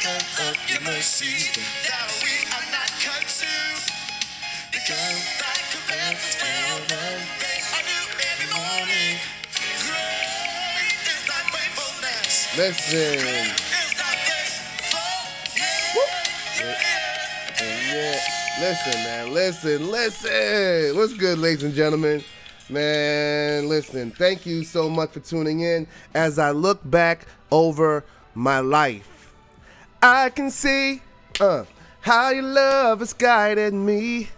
because your mercy that we are not consumed. Because thy commandments fail. They are new every morning. Great is thy faithfulness. Listen. Listen, man. Listen, listen. What's good, ladies and gentlemen? Man, listen. Thank you so much for tuning in as I look back over my life. I can see uh, how your love has guided me.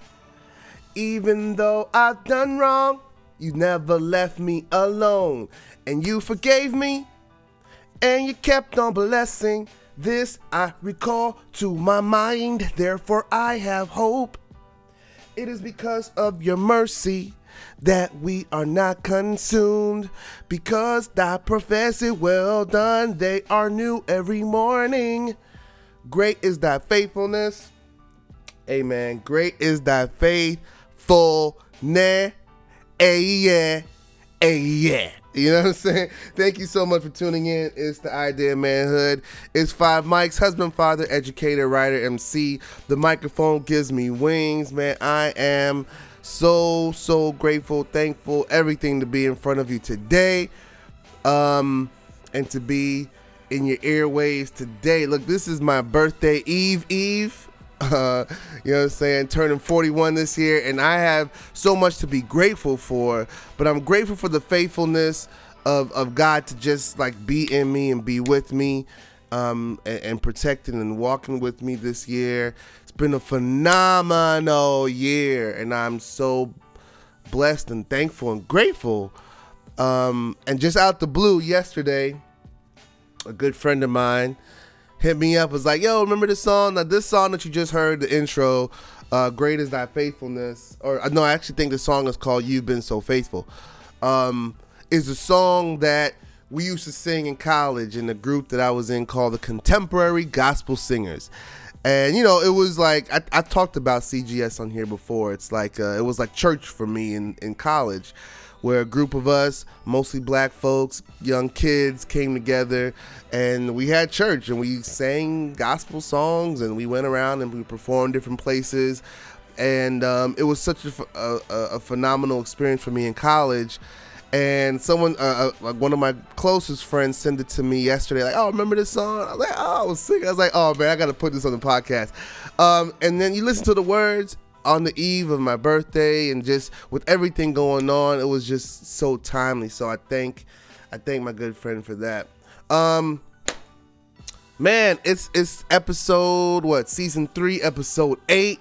Even though I've done wrong, you never left me alone. And you forgave me and you kept on blessing. This I recall to my mind, therefore I have hope. It is because of your mercy that we are not consumed. Because thy profess it well done, they are new every morning. Great is thy faithfulness. Amen. Great is thy faithfulness. Ay, yeah. Ay, yeah. You know what I'm saying? Thank you so much for tuning in. It's the idea of manhood. It's five mics, husband, father, educator, writer, MC. The microphone gives me wings, man. I am so, so grateful, thankful, everything to be in front of you today. Um, and to be in your airways today. Look, this is my birthday eve, eve. Uh, you know what I'm saying? Turning 41 this year, and I have so much to be grateful for. But I'm grateful for the faithfulness of, of God to just like be in me and be with me, um, and, and protecting and walking with me this year. It's been a phenomenal year, and I'm so blessed and thankful and grateful. Um, and just out the blue yesterday, a good friend of mine hit me up was like yo remember this song? Now this song that you just heard the intro uh great is thy faithfulness or uh, no i actually think the song is called you've been so faithful. Um is a song that we used to sing in college in the group that i was in called the contemporary gospel singers. And you know it was like i, I talked about cgs on here before. It's like uh, it was like church for me in in college where a group of us, mostly black folks, young kids, came together and we had church and we sang gospel songs and we went around and we performed different places. And um, it was such a, a, a- phenomenal experience for me in college. And someone, uh, uh, one of my closest friends, sent it to me yesterday. Like, oh, remember this song? I was like, oh, I was sick. I was like, oh man, I got to put this on the podcast. Um, and then you listen to the words, on the eve of my birthday and just with everything going on it was just so timely. So i thank i thank my good friend for that. Um man it's it's episode what season three episode eight?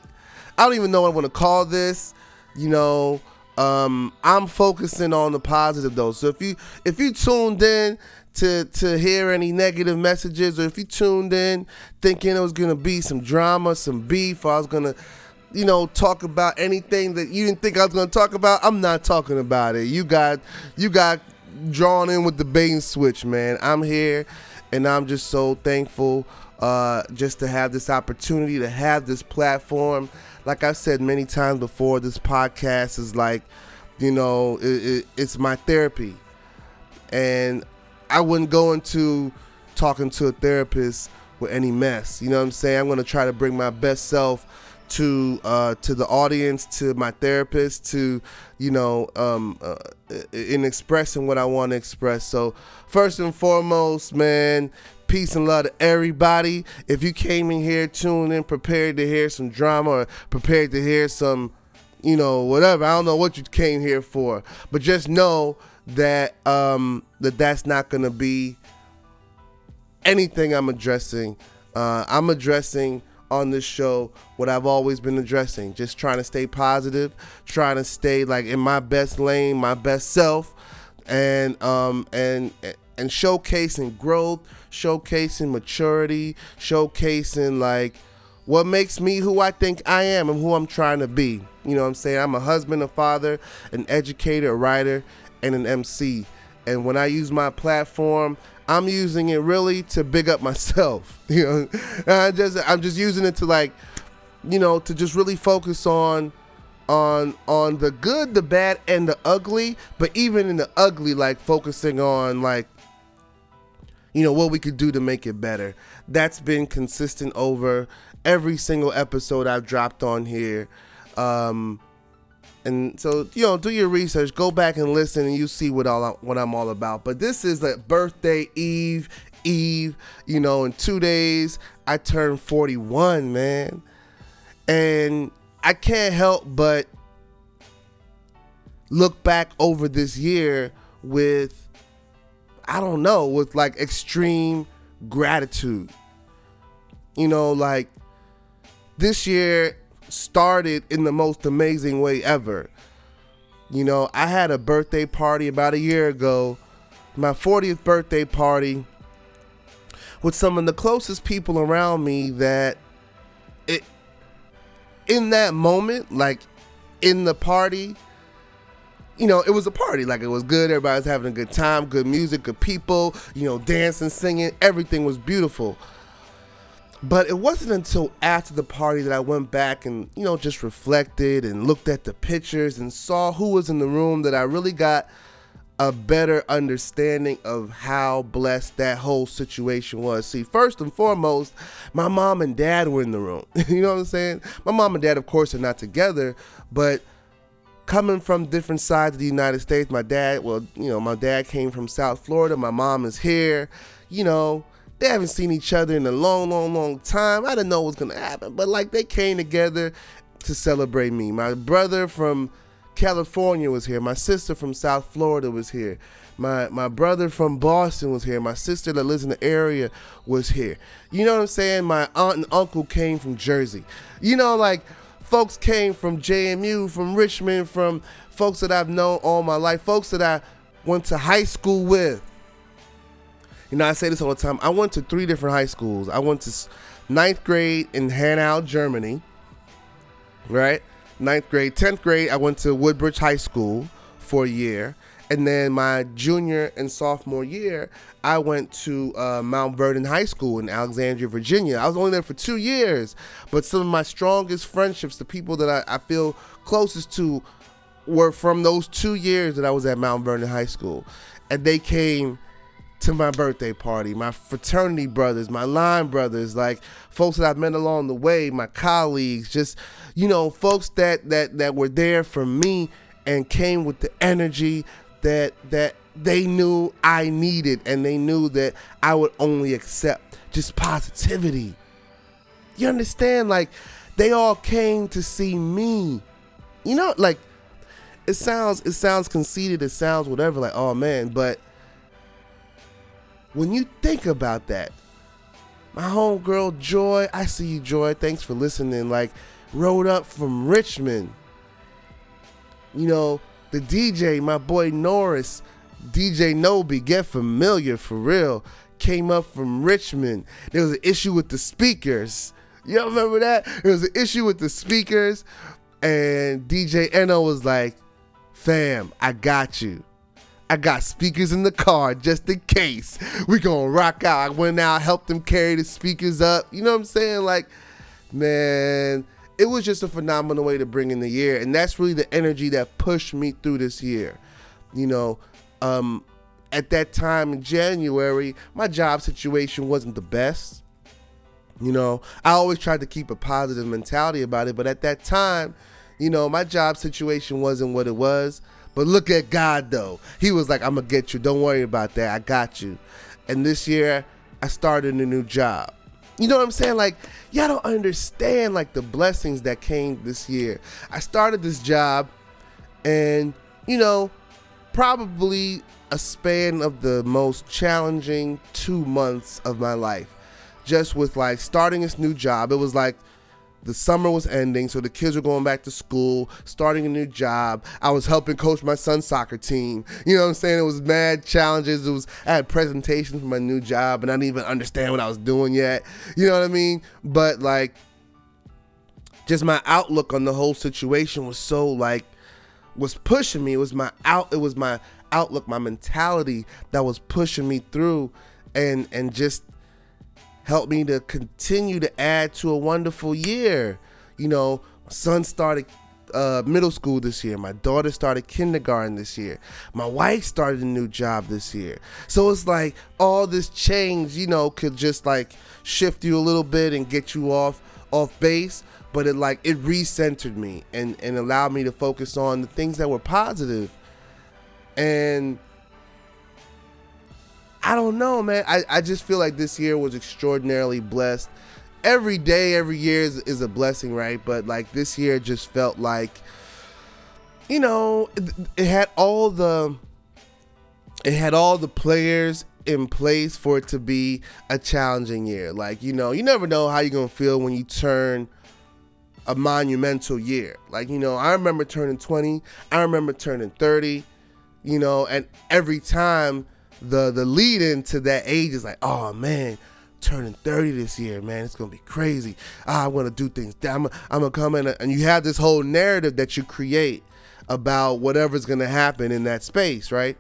I don't even know what i want to call this you know? Um i'm focusing on the positive though. So if you if you tuned in to to hear any negative messages or if you tuned in thinking it was gonna be some drama some beef i was gonna you know, talk about anything that you didn't think I was going to talk about, I'm not talking about it. You got you got drawn in with the bait and switch, man. I'm here and I'm just so thankful uh, just to have this opportunity to have this platform. Like I've said many times before, this podcast is like, you know, it, it, it's my therapy. And I wouldn't go into talking to a therapist with any mess. You know what I'm saying? I'm to try to bring my best self to uh, to the audience, to my therapist, to you know, um, uh, in expressing what I want to express. So first and foremost, man, peace and love to everybody. If you came in here tuned in, prepared to hear some drama or prepared to hear some, you know, whatever. I don't know what you came here for, but just know that um, that that's not gonna be anything I'm addressing. Uh, I'm addressing on this show what I've always been addressing. Just trying to stay positive, trying to stay like in my best lane, my best self, and um and and showcasing growth, showcasing maturity, showcasing like what makes me who I think I am and who I'm trying to be. You know what I'm saying? I'm a husband, a father, an educator, a writer, and an MC. And when I use my platform, I'm using it really to big up myself. You know, I just I'm just using it to like, you know, to just really focus on on on the good, the bad, and the ugly. But even in the ugly, like focusing on like you know what we could do to make it better. That's been consistent over every single episode I've dropped on here. Um, and so you know, do your research, go back and listen, and you see what all what I'm all about. But this is a birthday eve, eve. You know, in two days I turn 41, man, and I can't help but look back over this year with I don't know, with like extreme gratitude. You know, like this year started in the most amazing way ever. You know, I had a birthday party about a year ago, my 40th birthday party, with some of the closest people around me that it in that moment, like in the party, you know, it was a party. Like it was good. Everybody was having a good time, good music, good people, you know, dancing, singing. Everything was beautiful. But it wasn't until after the party that I went back and, you know, just reflected and looked at the pictures and saw who was in the room that I really got a better understanding of how blessed that whole situation was. See, first and foremost, my mom and dad were in the room. you know what I'm saying? My mom and dad, of course, are not together, but coming from different sides of the United States, my dad, well, you know, my dad came from South Florida, my mom is here, you know, they haven't seen each other in a long, long, long time. I didn't know what was gonna happen, but like they came together to celebrate me. My brother from California was here. My sister from South Florida was here. My my brother from Boston was here. My sister that lives in the area was here. You know what I'm saying? My aunt and uncle came from Jersey. You know, like folks came from JMU, from Richmond, from folks that I've known all my life, folks that I went to high school with. You know, I say this all the time. I went to three different high schools. I went to ninth grade in Hanau, Germany. Right? Ninth grade. Tenth grade, I went to Woodbridge High School for a year. And then my junior and sophomore year, I went to uh, Mount Vernon High School in Alexandria, Virginia. I was only there for two years, but some of my strongest friendships, the people that I, I feel closest to, were from those two years that I was at Mount Vernon High School. And they came to my birthday party, my fraternity brothers, my line brothers, like folks that I've met along the way, my colleagues, just you know, folks that that that were there for me and came with the energy that that they knew I needed and they knew that I would only accept just positivity. You understand like they all came to see me. You know, like it sounds it sounds conceited, it sounds whatever like oh man, but when you think about that, my homegirl Joy, I see you, Joy. Thanks for listening. Like, rode up from Richmond. You know, the DJ, my boy Norris, DJ Nobi, get familiar for real, came up from Richmond. There was an issue with the speakers. You all remember that? There was an issue with the speakers, and DJ Eno was like, fam, I got you. I got speakers in the car just in case. We gonna rock out. I went out, helped them carry the speakers up. You know what I'm saying? Like, man, it was just a phenomenal way to bring in the year. And that's really the energy that pushed me through this year. You know, um, at that time in January, my job situation wasn't the best. You know, I always tried to keep a positive mentality about it, but at that time, you know, my job situation wasn't what it was. But look at God though. He was like, I'm gonna get you. Don't worry about that. I got you. And this year I started a new job. You know what I'm saying? Like, y'all don't understand like the blessings that came this year. I started this job and, you know, probably a span of the most challenging two months of my life. Just with like starting this new job. It was like the summer was ending, so the kids were going back to school, starting a new job. I was helping coach my son's soccer team. You know what I'm saying? It was mad challenges. It was I had presentations for my new job, and I didn't even understand what I was doing yet. You know what I mean? But like, just my outlook on the whole situation was so like was pushing me. It was my out. It was my outlook, my mentality that was pushing me through and and just helped me to continue to add to a wonderful year. You know, my son started uh, middle school this year. My daughter started kindergarten this year. My wife started a new job this year. So it's like all this change, you know, could just like shift you a little bit and get you off off base. But it like it recentered me and and allowed me to focus on the things that were positive. And I don't know, man. I, I just feel like this year was extraordinarily blessed every day, every year is, is a blessing, right? But like this year just felt like, you know, it, it had all the, it had all the players in place for it to be a challenging year. Like, you know, you never know how you're to feel when you turn a monumental year. Like, you know, I remember turning 20, I remember turning 30, you know, and every time the the lead into that age is like, oh man, turning 30 this year, man. It's gonna be crazy. Ah, I want to do things. I'm, I'm gonna come in, and you have this whole narrative that you create about whatever's gonna happen in that space, right?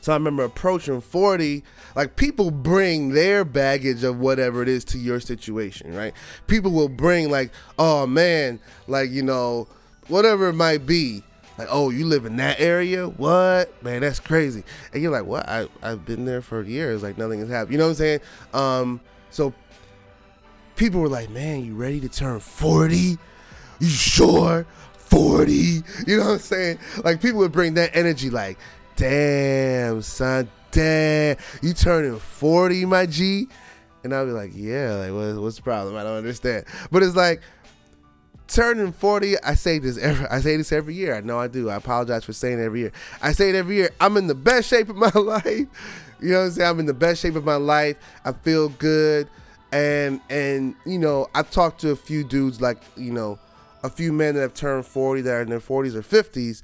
So I remember approaching 40, like people bring their baggage of whatever it is to your situation, right? People will bring like, oh man, like you know, whatever it might be like, oh, you live in that area? What? Man, that's crazy. And you're like, what? I, I've been there for years. Like, nothing has happened. You know what I'm saying? Um, so people were like, man, you ready to turn 40? You sure? 40? You know what I'm saying? Like, people would bring that energy, like, damn, son, damn, you turning 40, my G? And I'd be like, yeah, like, what, what's the problem? I don't understand. But it's like, turning 40, I say this every I say this every year. I know I do. I apologize for saying it every year. I say it every year. I'm in the best shape of my life. You know what I'm saying? I'm in the best shape of my life. I feel good. And and you know, I've talked to a few dudes like, you know, a few men that have turned 40 that are in their 40s or 50s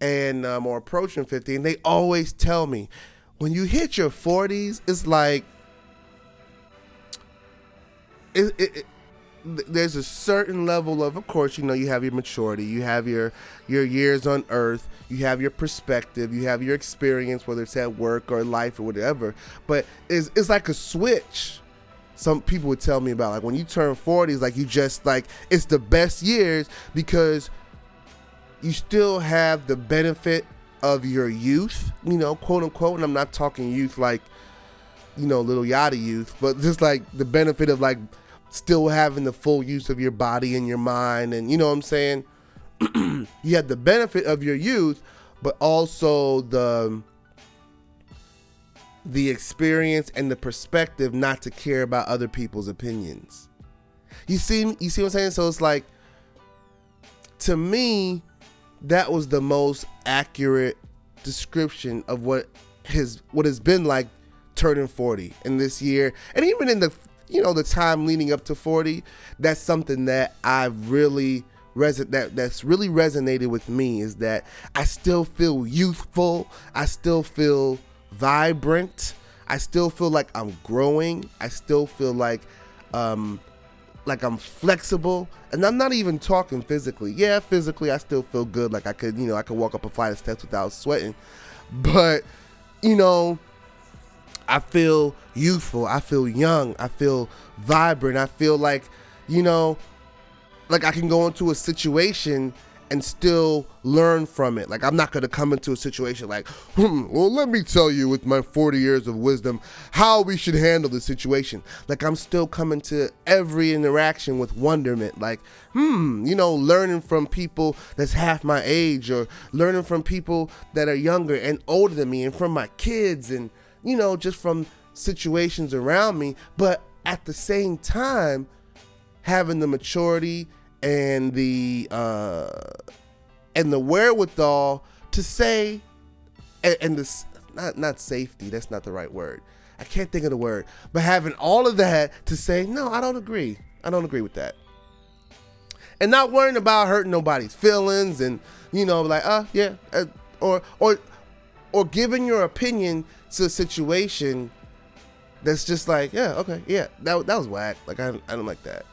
and um, or approaching 50 and they always tell me when you hit your 40s it's like it, it, there's a certain level of of course you know you have your maturity you have your your years on earth you have your perspective you have your experience whether it's at work or life or whatever. But it's, it's like a switch. Some people would tell me about like when you turn 40 it's like you just like it's the best years because you still have the benefit of your youth you know quote unquote. And i'm not talking youth like you know little yada youth but just like the benefit of like still having the full use of your body and your mind and you know what I'm saying you have the benefit of your youth but also the the experience and the perspective not to care about other people's opinions. You see you see what I'm saying? So it's like to me that was the most accurate description of what has what has been like turning 40 in this year and even in the you know the time leading up to 40 that's something that i've really reson- that that's really resonated with me is that i still feel youthful. I still feel vibrant. I still feel like i'm growing. I still feel like um like i'm flexible. And i'm not even talking physically. Yeah physically i still feel good. Like i could you know i could walk up a flight of steps without sweating. But you know I feel youthful. I feel young. I feel vibrant. I feel like, you know, like I can go into a situation and still learn from it. Like I'm not gonna come into a situation like, hmm, well, let me tell you with my 40 years of wisdom how we should handle the situation. Like I'm still coming to every interaction with wonderment. Like, hmm, you know, learning from people that's half my age or learning from people that are younger and older than me and from my kids and you know, just from situations around me, but at the same time, having the maturity and the uh, and the wherewithal to say, and, and this not not safety. That's not the right word. I can't think of the word, but having all of that to say, no, I don't agree. I don't agree with that. And not worrying about hurting nobody's feelings and you know like, uh, yeah, uh, or or or giving your opinion to a situation that's just like, yeah, okay, yeah, that, that was whack. Like, I, I don't like that.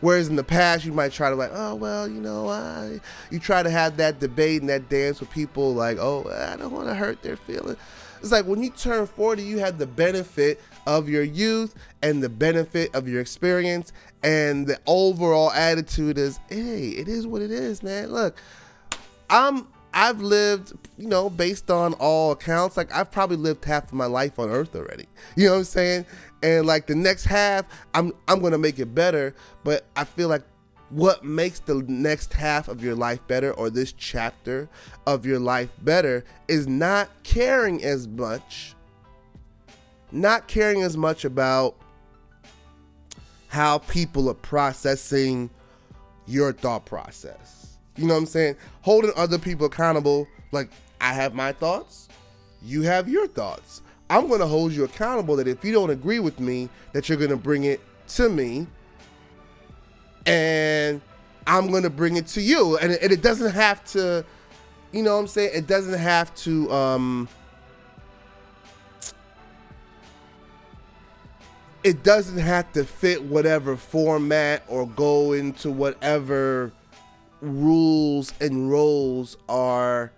Whereas in the past, you might try to like, oh well, you know, I, you try to have that debate and that dance with people like, oh, I don't want to hurt their feelings. It's like when you turn 40, you have the benefit of your youth and the benefit of your experience, and the overall attitude is, hey, it is what it is, man. Look, I'm I've lived, you know, based on all accounts, like I've probably lived half of my life on earth already. You know what I'm saying? And like the next half, I'm I'm gonna make it better. But I feel like what makes the next half of your life better or this chapter of your life better is not caring as much not caring as much about how people are processing your thought process. You know what I'm saying? Holding other people accountable like I have my thoughts, you have your thoughts. I'm going to hold you accountable that if you don't agree with me that you're going to bring it to me and I'm gonna bring it to you. And it, and it, doesn't have to, you know what I'm saying? It doesn't have to um it doesn't have to fit whatever format or go into whatever rules and roles are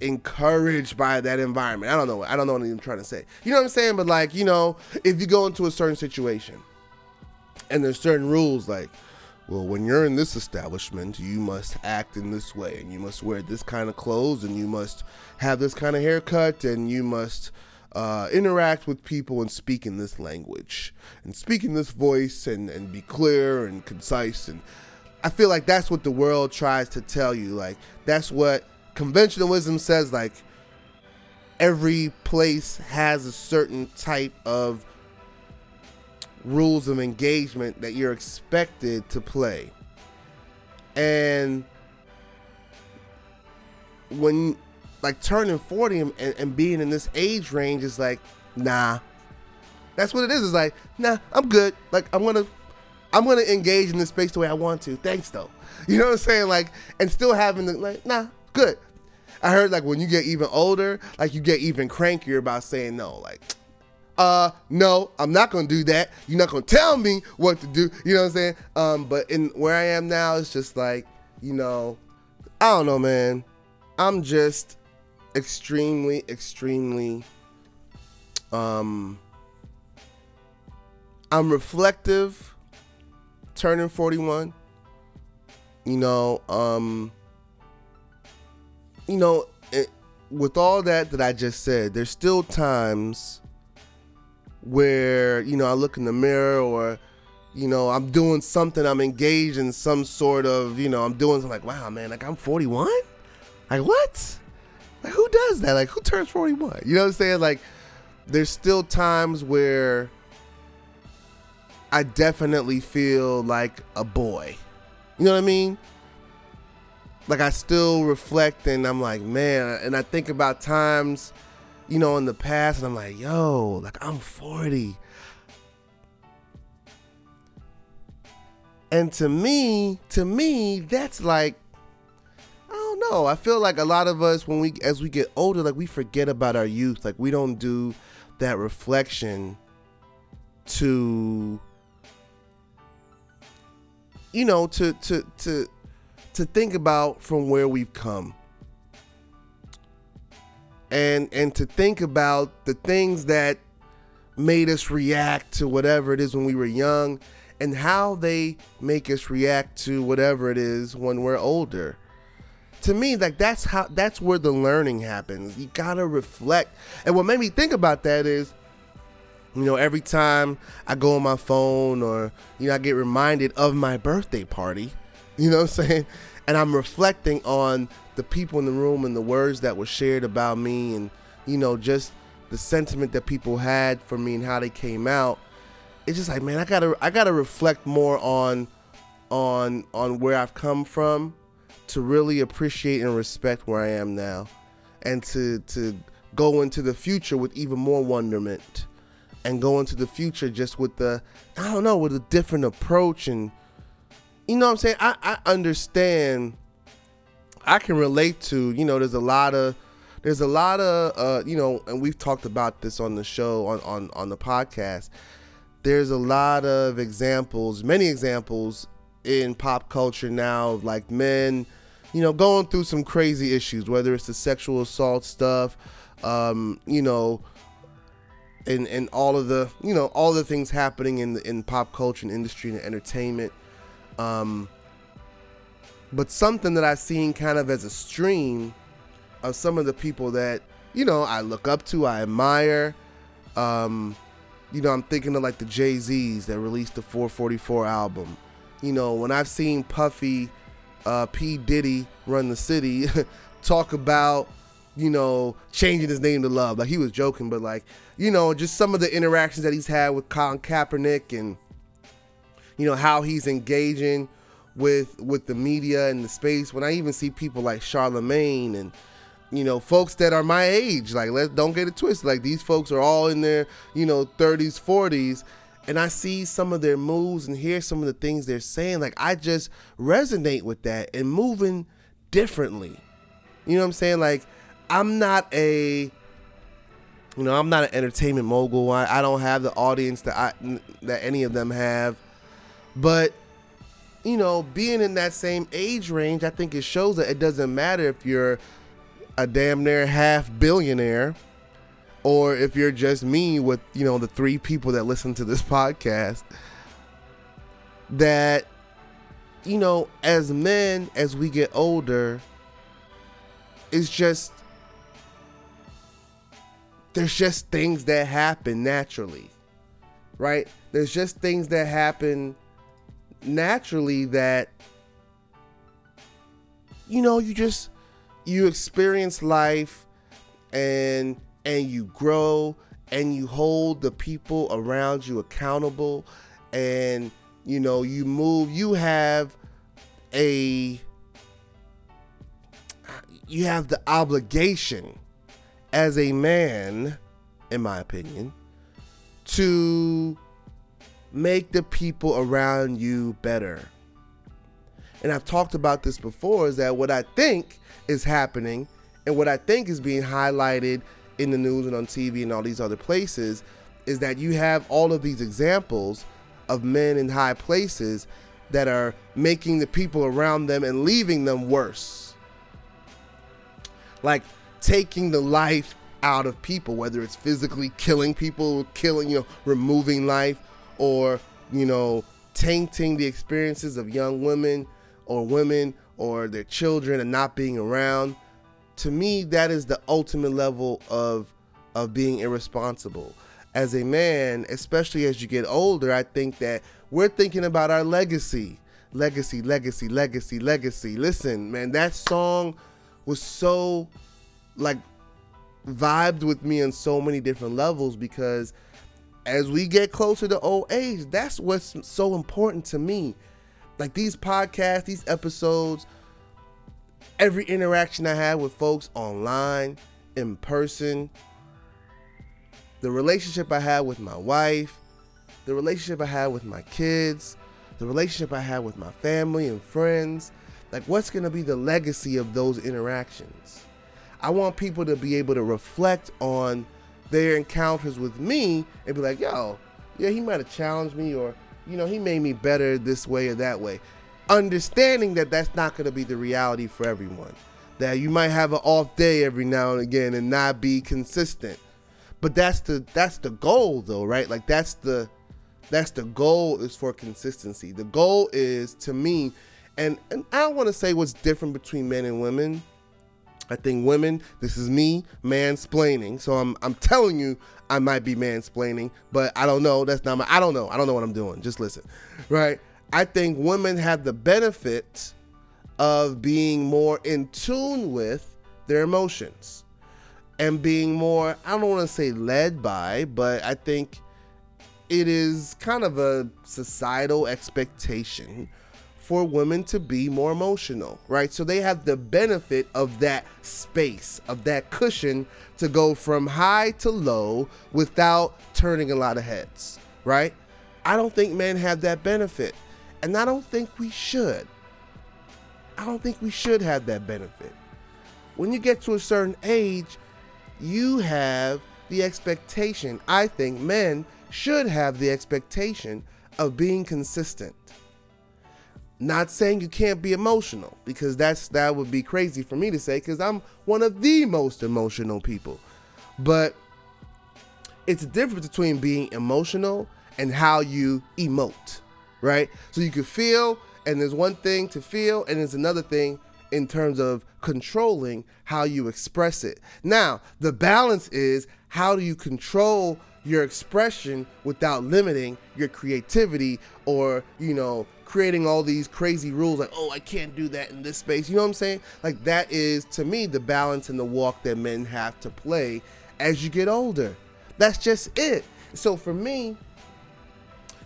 encouraged by that environment. I don't know. I don't know what I'm trying to say. You know what I'm saying? But like, you know, if you go into a certain situation and there's certain rules like well when you're in this establishment you must act in this way and you must wear this kind of clothes and you must have this kind of haircut and you must uh, interact with people and speak in this language and speak in this voice and, and be clear and concise and i feel like that's what the world tries to tell you like that's what conventional wisdom says like every place has a certain type of rules of engagement that you're expected to play. And when like turning 40 and, and, being in this age range is like, nah. That's what it is. It's like, nah, I'm good. Like I'm gonna I'm gonna engage in this space the way I want to. Thanks though. You know what I'm saying? Like, and still having the like, nah, good. I heard like when you get even older, like you get even crankier about saying no. Like, uh no i'm not gonna do that you're not gonna tell me what to do you know what i'm saying um but in where i am now it's just like you know i don't know man i'm just extremely extremely um i'm reflective turning 41 you know um you know it, with all that that i just said there's still times where you know I look in the mirror or you know I'm doing something I'm engaged in some sort of you know I'm doing something like wow man like I'm 41 like what? Like who does that? Like who turns 41 you know what I'm saying? Like there's still times where I definitely feel like a boy you know what I mean like I still reflect and I'm like man and I think about times you know, in the past, and I'm like, yo, like I'm 40. And to me, to me, that's like, I don't know. I feel like a lot of us, when we, as we get older, like we forget about our youth. Like we don't do that reflection to, you know, to, to, to, to think about from where we've come. And and to think about the things that made us react to whatever it is when we were young and how they make us react to whatever it is when we're older. To me like that's how that's where the learning happens. You gotta reflect. And what made me think about that is you know every time i go on my phone or you know i get reminded of my birthday party you know what i'm saying? And i'm reflecting on the people in the room and the words that were shared about me and you know just the sentiment that people had for me and how they came out. It's just like man i gotta i gotta reflect more on on on where i've come from to really appreciate and respect where i am now and to to go into the future with even more wonderment and go into the future just with the i don't know with a different approach and you know what i'm saying i i understand I can relate to, you know, there's a lot of there's a lot of uh, you know, and we've talked about this on the show on on on the podcast. there's a lot of examples, many examples in pop culture now of like men, you know, going through some crazy issues, whether it's the sexual assault stuff, um, you know, and and all of the you know all the things happening in in pop culture and industry and entertainment. Um, but something that I've seen kind of as a stream of some of the people that you know I look up to, I admire. Um, you know, I'm thinking of like the Jay Z's that released the 444 album. You know, when I've seen Puffy, uh, P Diddy run the city, talk about you know, changing his name to Love. Like he was joking, but like, you know, just some of the interactions that he's had with Colin Kaepernick and you know how he's engaging with with the media and the space. When I even see people like Charlemagne and you know folks that are my age, like let don't get it twisted. Like these folks are all in their you know 30s, 40s. And I see some of their moves and hear some of the things they're saying. Like I just resonate with that and moving differently. You know what I'm saying? Like I'm not a you know, I'm not an entertainment mogul. I, I don't have the audience that I that any of them have. But you know, being in that same age range, I think it shows that it doesn't matter if you're a damn near half billionaire or if you're just me with, you know, the three people that listen to this podcast that you know, as men as we get older, it's just there's just things that happen naturally, right? There's just things that happen naturally that, you know, you just, you experience life and, and you grow and you hold the people around you accountable and, you know, you move, you have a, you have the obligation as a man, in my opinion, to make the people around you better. And I've talked about this before is that what I think is happening and what I think is being highlighted in the news and on TV and all these other places is that you have all of these examples of men in high places that are making the people around them and leaving them worse. Like taking the life out of people, whether it's physically killing people, killing, you know, removing life, or, you know, tainting the experiences of young women or women or their children and not being around. To me, that is the ultimate level of of being irresponsible. As a man, especially as you get older, I think that we're thinking about our legacy. Legacy, legacy, legacy, legacy. Listen, man, that song was so like vibed with me on so many different levels because as we get closer to old age, that's what's so important to me. Like these podcasts, these episodes, every interaction I have with folks online, in person, the relationship I have with my wife, the relationship I have with my kids, the relationship I have with my family and friends. Like, what's going to be the legacy of those interactions? I want people to be able to reflect on their encounters with me and be like, yo, yeah, he might have challenged me or, you know, he made me better this way or that way. Understanding that that's not going to be the reality for everyone. That you might have an off day every now and again and not be consistent. But that's the that's the goal though, right? Like that's the that's the goal is for consistency. The goal is to me and and I don't want to say what's different between men and women I think women, this is me mansplaining. So I'm I'm telling you I might be mansplaining, but I don't know. That's not my I don't know. I don't know what I'm doing. Just listen. Right? I think women have the benefit of being more in tune with their emotions and being more I don't want to say led by, but I think it is kind of a societal expectation for women to be more emotional, right? So they have the benefit of that space, of that cushion to go from high to low without turning a lot of heads, right? I don't think men have that benefit. And I don't think we should. I don't think we should have that benefit. When you get to a certain age, you have the expectation, I think, men should have the expectation of being consistent. Not saying you can't be emotional because that's that would be crazy for me to say cuz I'm one of the most emotional people. But it's a difference between being emotional and how you emote, right? So you can feel and there's one thing to feel and there's another thing in terms of controlling how you express it. Now, the balance is how do you control your expression without limiting your creativity or, you know, creating all these crazy rules like, oh, I can't do that in this space. You know what I'm saying? Like, that is, to me, the balance and the walk that men have to play as you get older. That's just it. So for me,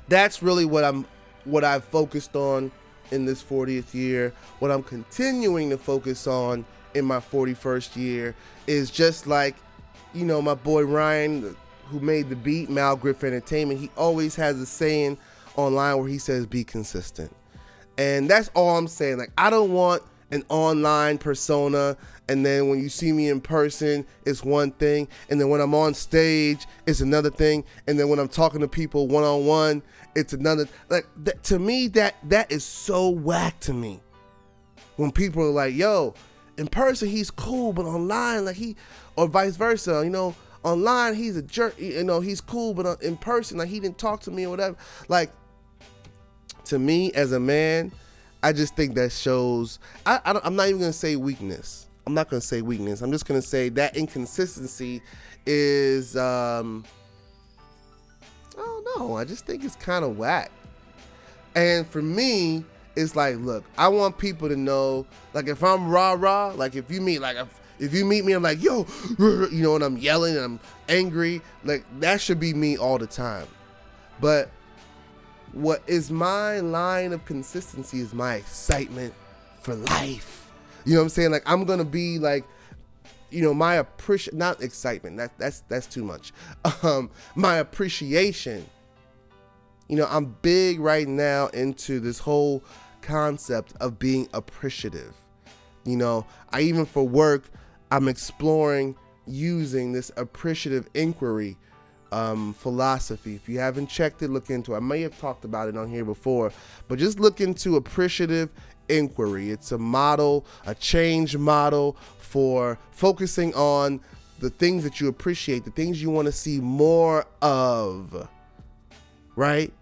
that's really what I'm what I've focused on in this 40th year. What I'm continuing to focus on in my 41st year is just like, you know, my boy Ryan, who made the beat, Mal Griff Entertainment, he always has a saying online where he says, be consistent. And that's all I'm saying. Like, I don't want an online persona and then when you see me in person it's one thing and then when i'm on stage it's another thing and then when i'm talking to people one-on-one it's another like that, to me that that is so whack to me when people are like yo in person he's cool but online like he or vice versa you know online he's a jerk you know he's cool but uh, in person like he didn't talk to me or whatever like to me as a man I just think that shows. I, I am not even gonna say weakness. I'm not gonna say weakness. I'm just gonna say that inconsistency is. Um, don't know. I just think it's kind of whack. And for me, it's like, look, I want people to know, like, if I'm rah rah, like, if you meet, like, if, if you meet me, I'm like, yo, you know, and I'm yelling and I'm angry, like, that should be me all the time. But what is my line of consistency is my excitement for life. You know what I'm saying? Like I'm gonna be like, you know, my appreciation not excitement, that that's that's too much. Um, my appreciation. You know, I'm big right now into this whole concept of being appreciative. You know, I even for work, I'm exploring using this appreciative inquiry um, philosophy. If you haven't checked it, look into it. I may have talked about it on here before, but just look into appreciative inquiry. It's a model, a change model for focusing on the things that you appreciate, the things you want to see more of. Right?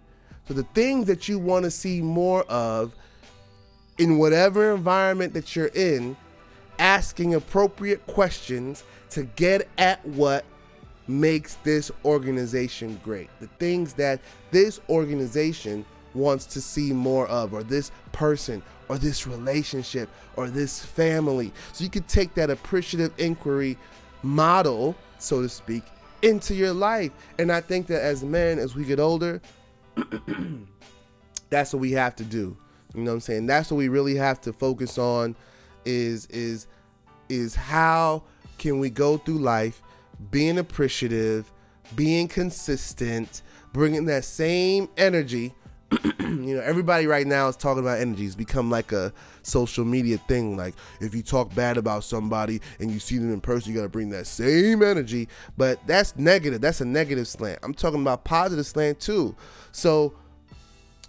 So, the things that you want to see more of in whatever environment that you're in, asking appropriate questions to get at what makes this organization great. The things that this organization wants to see more of, or this person, or this relationship, or this family. So you could take that appreciative inquiry model, so to speak, into your life. And I think that as men, as we get older, that's what we have to do. You know what I'm saying? That's what we really have to focus on is is is how can we go through life being appreciative, being consistent, bringing that same energy. you know, everybody right now is talking about energy. It's become like a social media thing. Like, if you talk bad about somebody and you see them in person, you got to bring that same energy. But that's negative. That's a negative slant. I'm talking about positive slant too. So,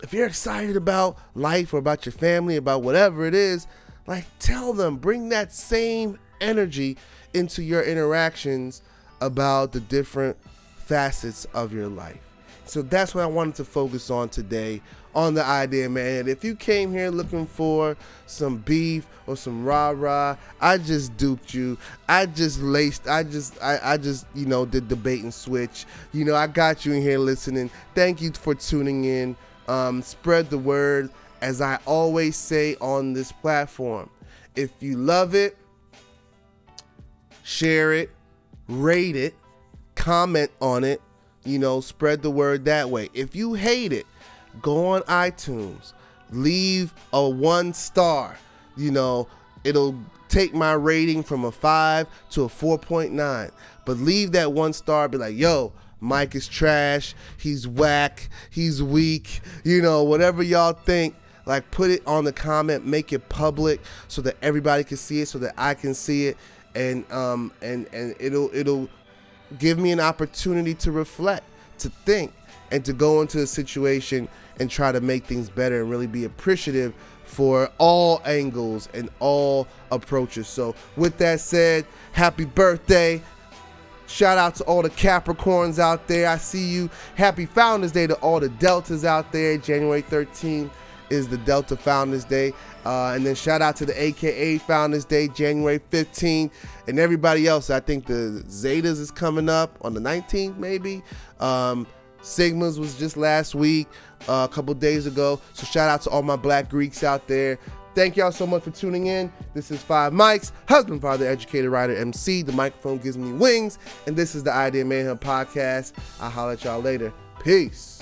if you're excited about life or about your family, about whatever it is, like, tell them, bring that same energy into your interactions about the different facets of your life. So that's what I wanted to focus on today on the idea, man. If you came here looking for some beef or some rah rah, I just duped you. I just laced. I just, I, I just, you know, did the bait and switch. You know, I got you in here listening. Thank you for tuning in. Um, spread the word, as I always say on this platform. If you love it, share it rate it, comment on it, you know, spread the word that way. If you hate it, go on iTunes, leave a one star. You know, it'll take my rating from a 5 to a 4.9. But leave that one star, be like, yo, Mike is trash, he's whack, he's weak, you know, whatever y'all think. Like put it on the comment, make it public so that everybody can see it, so that I can see it and um and and it'll it'll give me an opportunity to reflect to think and to go into a situation and try to make things better and really be appreciative for all angles and all approaches. So, with that said, happy birthday. Shout out to all the Capricorns out there. I see you. Happy Founders Day to all the Deltas out there. January 13th is the Delta Founders Day. Uh, and then shout out to the AKA Founders Day, January 15th. And everybody else. I think the Zetas is coming up on the 19th, maybe. Um, Sigmas was just last week, uh, a couple days ago. So shout out to all my black Greeks out there. Thank y'all so much for tuning in. This is Five Mics, husband, father, educator, writer, MC. The microphone gives me wings. And this is the Idea Manhood podcast. I'll holler at y'all later. Peace.